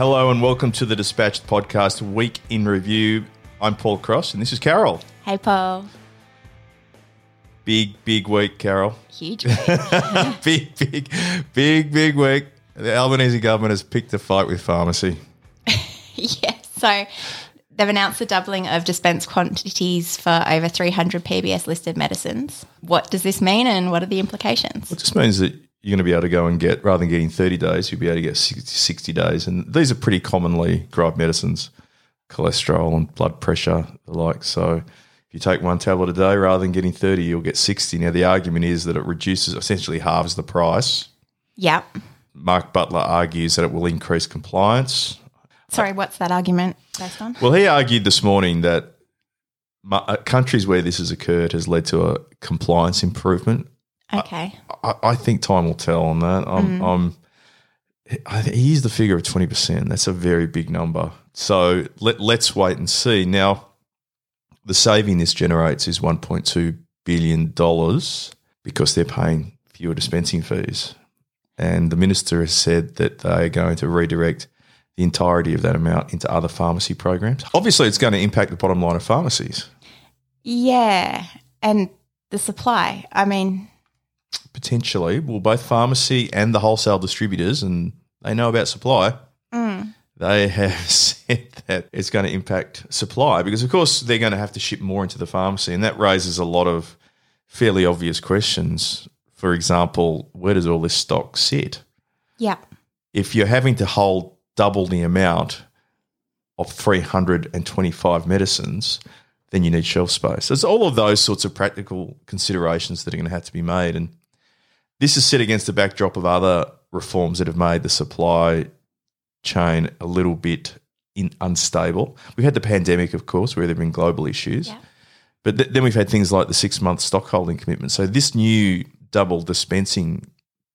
Hello and welcome to the Dispatched Podcast Week in Review. I'm Paul Cross and this is Carol. Hey, Paul. Big, big week, Carol. Huge week. big, big, big, big week. The Albanese government has picked a fight with pharmacy. yeah. So they've announced the doubling of dispense quantities for over 300 PBS listed medicines. What does this mean and what are the implications? It just means that you're going to be able to go and get, rather than getting 30 days, you'll be able to get 60, 60 days. And these are pretty commonly prescribed medicines, cholesterol and blood pressure, the like. So if you take one tablet a day rather than getting 30, you'll get 60. Now, the argument is that it reduces, essentially halves the price. Yep. Mark Butler argues that it will increase compliance. Sorry, what's that argument based on? Well, he argued this morning that uh, countries where this has occurred has led to a compliance improvement. Okay. I, I think time will tell on that. I'm, mm. I'm I think he used the figure of twenty percent. That's a very big number. So let let's wait and see. Now, the saving this generates is one point two billion dollars because they're paying fewer dispensing fees, and the minister has said that they are going to redirect the entirety of that amount into other pharmacy programs. Obviously, it's going to impact the bottom line of pharmacies. Yeah. And the supply. I mean, potentially, well, both pharmacy and the wholesale distributors, and they know about supply. Mm. They have said that it's going to impact supply because, of course, they're going to have to ship more into the pharmacy, and that raises a lot of fairly obvious questions. For example, where does all this stock sit? yeah. If you're having to hold double the amount of 325 medicines, then you need shelf space. There's all of those sorts of practical considerations that are going to have to be made. And this is set against the backdrop of other reforms that have made the supply chain a little bit in, unstable. We've had the pandemic, of course, where there have been global issues. Yeah. But th- then we've had things like the six month stockholding commitment. So this new double dispensing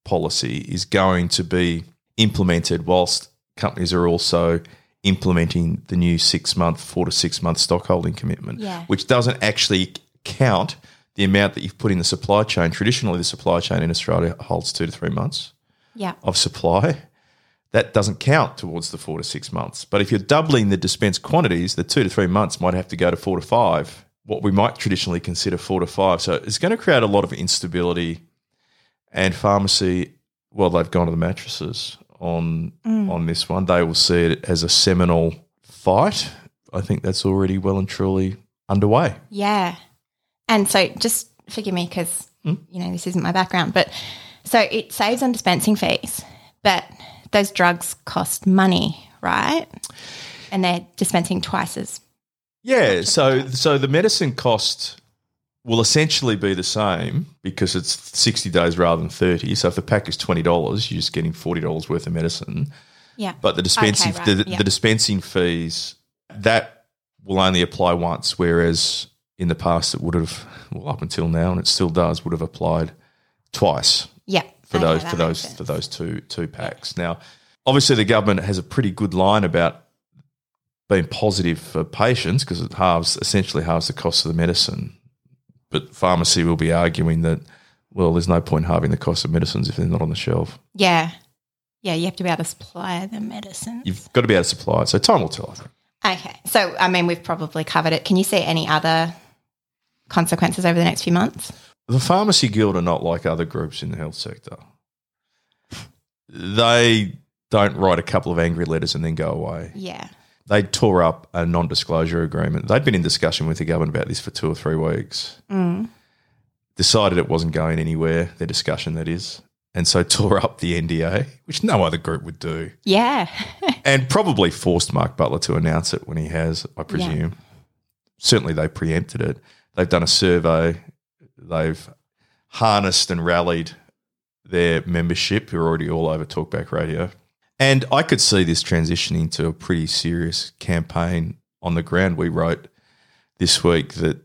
policy is going to be implemented whilst companies are also implementing the new six month, four to six month stockholding commitment, Yeah. which doesn't actually count the amount that you've put in the supply chain. Traditionally, the supply chain in Australia holds two to three months Yeah. of supply. That doesn't count towards the four to six months. But if you're doubling the dispense quantities, the two to three months might have to go to four to five, what we might traditionally consider four to five. So it's going to create a lot of instability. And pharmacy, well, they've gone to the mattresses on mm. on this one. They will see it as a seminal fight. I think that's already well and truly underway. Yeah. And so just forgive me because, hmm? you know, this isn't my background, but so it saves on dispensing fees, but those drugs cost money, right? And they're dispensing twice as Yeah, so so the medicine cost will essentially be the same because it's 60 days rather than 30. So if the pack is $20, you're just getting $40 worth of medicine. yeah. But the dispensing Okay, right, the, yeah. the dispensing fees that will only apply once whereas in the past it would have well up until now and it still does would have applied twice yeah. for Okay, those for those sense. for those two two packs. Now, obviously, the government has a pretty good line about being positive for patients because it halves essentially halves the cost of the medicine. But pharmacy will be arguing that well, there's no point halving the cost of medicines if they're not on the shelf. Yeah. Yeah, you have to be able to supply the medicine. You've got to be able to supply it. So time will tell. I think. Okay. So, I mean, we've probably covered it. Can you see any other consequences over the next few months? The pharmacy guild are not like other groups in the health sector. They don't write a couple of angry letters and then go away. Yeah. they tore up a non-disclosure agreement. They'd been in discussion with the government about this for two or three weeks. Mm. Decided it wasn't going anywhere. Their discussion, that is, and so tore up the NDA, which no other group would do, Yeah. and probably forced Mark Butler to announce it when he has. I presume. Certainly, they preempted it. They've done a survey. They've harnessed and rallied their membership, who are already all over Talkback Radio. And I could see this transitioning to a pretty serious campaign on the ground. We wrote this week that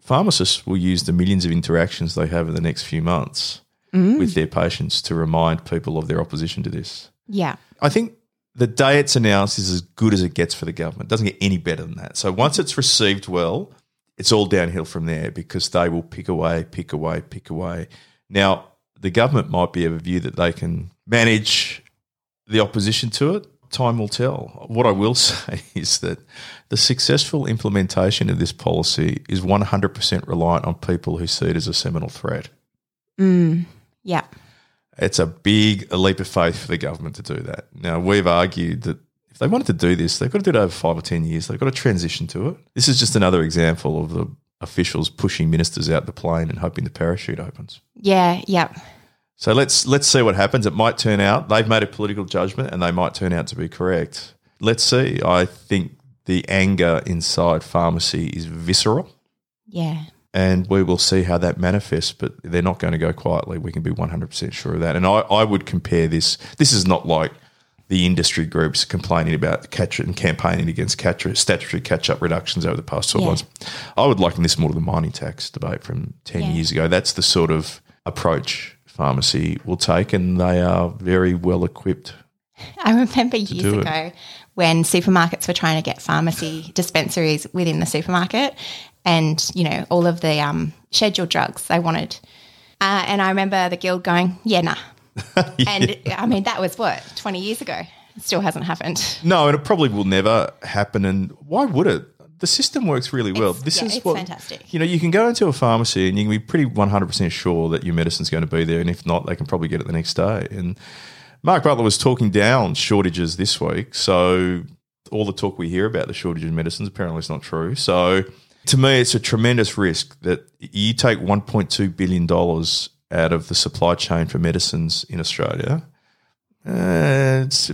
pharmacists will use the millions of interactions they have in the next few months mm. with their patients to remind people of their opposition to this. yeah. I think the day it's announced is as good as it gets for the government. It doesn't get any better than that. So once it's received well, it's all downhill from there because they will pick away, pick away, pick away. Now, the government might be of a view that they can manage the opposition to it time will tell. What I will say is that the successful implementation of this policy is 100% reliant on people who see it as a seminal threat. Mm, yeah. It's a big leap of faith for the government to do that. Now, we've argued that if they wanted to do this, they've got to do it over five or 10 years. They've got to transition to it. This is just another example of the officials pushing ministers out the plane and hoping the parachute opens. Yeah. yep. So let's let's see what happens. It might turn out they've made a political judgment and they might turn out to be correct. Let's see. I think the anger inside pharmacy is visceral Yeah. and we will see how that manifests, but they're not going to go quietly. We can be 100% sure of that. And I, I would compare this. This is not like the industry groups complaining about catch and campaigning against catch, statutory catch up reductions over the past 12 Yeah. months. I would liken this more to the mining tax debate from 10 Yeah. years ago. That's the sort of approach pharmacy will take, and they are very well equipped. I remember years it. ago when supermarkets were trying to get pharmacy dispensaries within the supermarket and, you know, all of the um, scheduled drugs they wanted. Uh, and I remember the guild going, yeah, nah. And I mean, that was what, 20 years ago? It still hasn't happened. No, and it probably will never happen. And why would it? The system works really well. It's- this yeah, is what fantastic. You know, you can go into a pharmacy and you can be pretty one hundred percent sure that your medicine's going to be there, and if not, they can probably get it the next day. And Mark Butler was talking down shortages this week, so all the talk we hear about the shortage of medicines apparently is not true. So to me, it's a tremendous risk that you take one point two billion dollars out of the supply chain for medicines in Australia. Uh, it's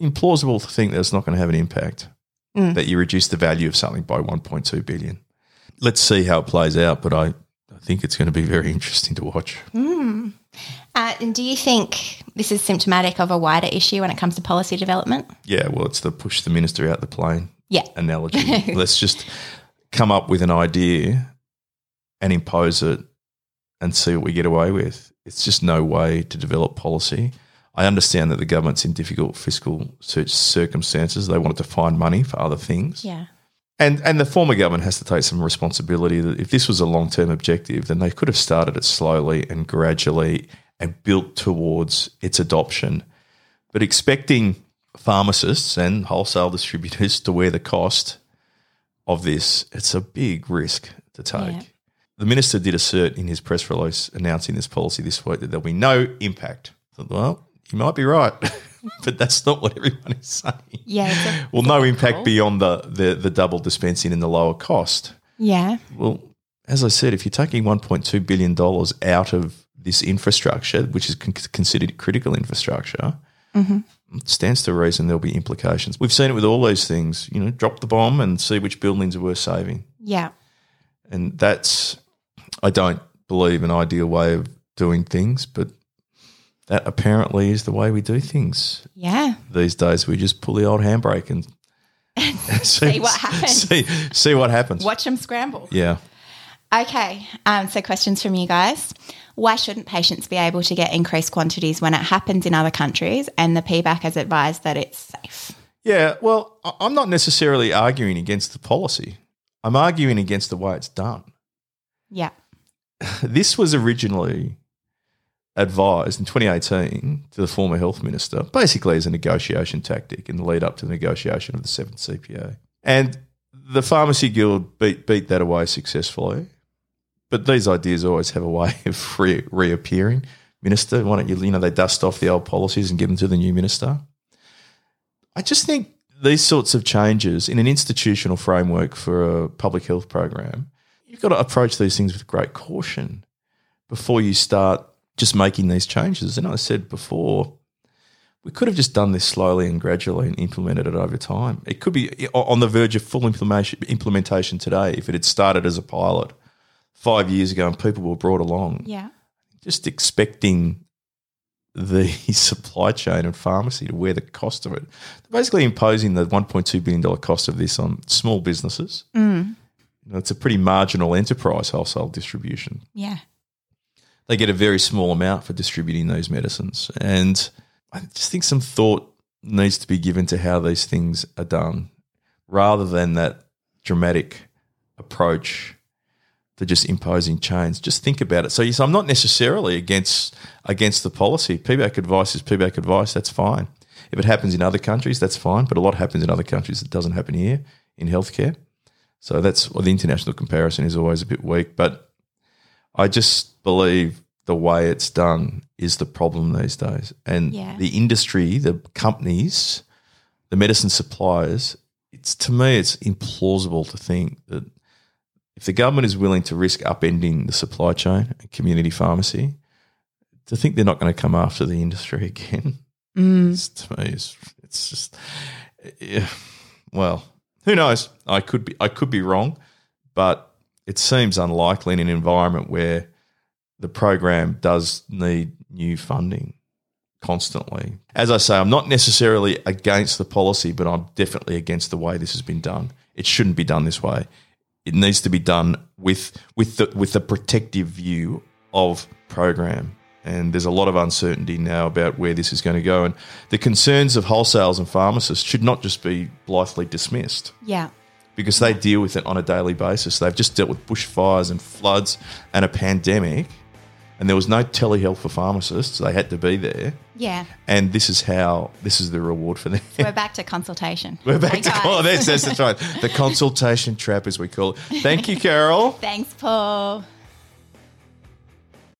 implausible to think that it's not going to have an impact. That you reduce the value of something by 1.2 billion. Let's see how it plays out, but I, I think it's going to be very interesting to watch. Uh, and do you think this is symptomatic of a wider issue when it comes to policy development? Yeah, well, it's the push the minister out the plane Yeah. analogy. Let's just come up with an idea and impose it and see what we get away with. It's just no way to develop policy. I understand that the government's in difficult fiscal circumstances. They wanted to find money for other things. Yeah. And and the former government has to take some responsibility that if this was a long term objective, then they could have started it slowly and gradually and built towards its adoption. But expecting pharmacists and wholesale distributors to wear the cost of this, it's a big risk to take. Yeah. The minister did assert in his press release announcing this policy this week that there'll be no impact. Well, you might be right, but that's not what everyone is saying. Yeah. Well, no impact beyond the, the, the double dispensing and the lower cost. Yeah. Well, as I said, if you're taking $1.2 billion out of this infrastructure, which is con- considered critical infrastructure, it stands to reason there'll be implications. We've seen it with all those things. You know, drop the bomb and see which buildings are worth saving. Yeah. And that's, I don't believe, an ideal way of doing things, but that apparently is the way we do things Yeah. these days. We just pull the old handbrake and see, what happens. See, see what happens. Watch them scramble. Yeah. Okay. Um, so, questions from you guys. Why shouldn't patients be able to get increased quantities when it happens in other countries and the PBAC has advised that it's safe? Yeah. Well, I'm not necessarily arguing against the policy. I'm arguing against the way it's done. Yeah. This was originally advised in 2018 to the former health minister, basically as a negotiation tactic in the lead up to the negotiation of the seventh CPA. And the pharmacy guild beat beat that away successfully. But these ideas always have a way of re- reappearing. Minister, why don't you, you know, they dust off the old policies and give them to the new minister. I just think these sorts of changes in an institutional framework for a public health program, you've got to approach these things with great caution before you start just making these changes. And I said before, we could have just done this slowly and gradually and implemented it over time. It could be on the verge of full implementation, today if it had started as a pilot five years ago and people were brought along. Yeah. Just expecting the supply chain and pharmacy to wear the cost of it. They're basically imposing the $1.2 billion cost of this on small businesses. Know, it's a pretty marginal enterprise wholesale distribution Yeah. they get a very small amount for distributing those medicines. And I just think some thought needs to be given to how these things are done rather than that dramatic approach to just imposing chains. Just think about it. So, yes, I'm not necessarily against against the policy. PBAC advice is PBAC advice. That's fine. If it happens in other countries, that's fine, but a lot happens in other countries that doesn't happen here in healthcare. So that's well, the international comparison is always a bit weak, but I just believe the way it's done is the problem these days. And Yeah. the industry, the companies, the medicine suppliers, it's to me it's implausible to think that if the government is willing to risk upending the supply chain and community pharmacy, to think they're not going to come after the industry again, mm. it's, to me, it's, it's just, yeah, well, who knows? I could be, I could be wrong, but it seems unlikely in an environment where the program does need new funding constantly. As I say, I'm not necessarily against the policy, but I'm definitely against the way this has been done. It shouldn't be done this way. It needs to be done with with the with the protective view of program. And there's a lot of uncertainty now about where this is going to go. And the concerns of wholesalers and pharmacists should not just be blithely dismissed Yeah. because they deal with it on a daily basis. They've just dealt with bushfires and floods and a pandemic, and there was no telehealth for pharmacists. They had to be there, Yeah. and this is how this is the reward for them. We're back to consultation. We're back Hey, to oh, that's, that's, that's right. The consultation trap, as we call it. Thank you, Carol. Thanks, Paul.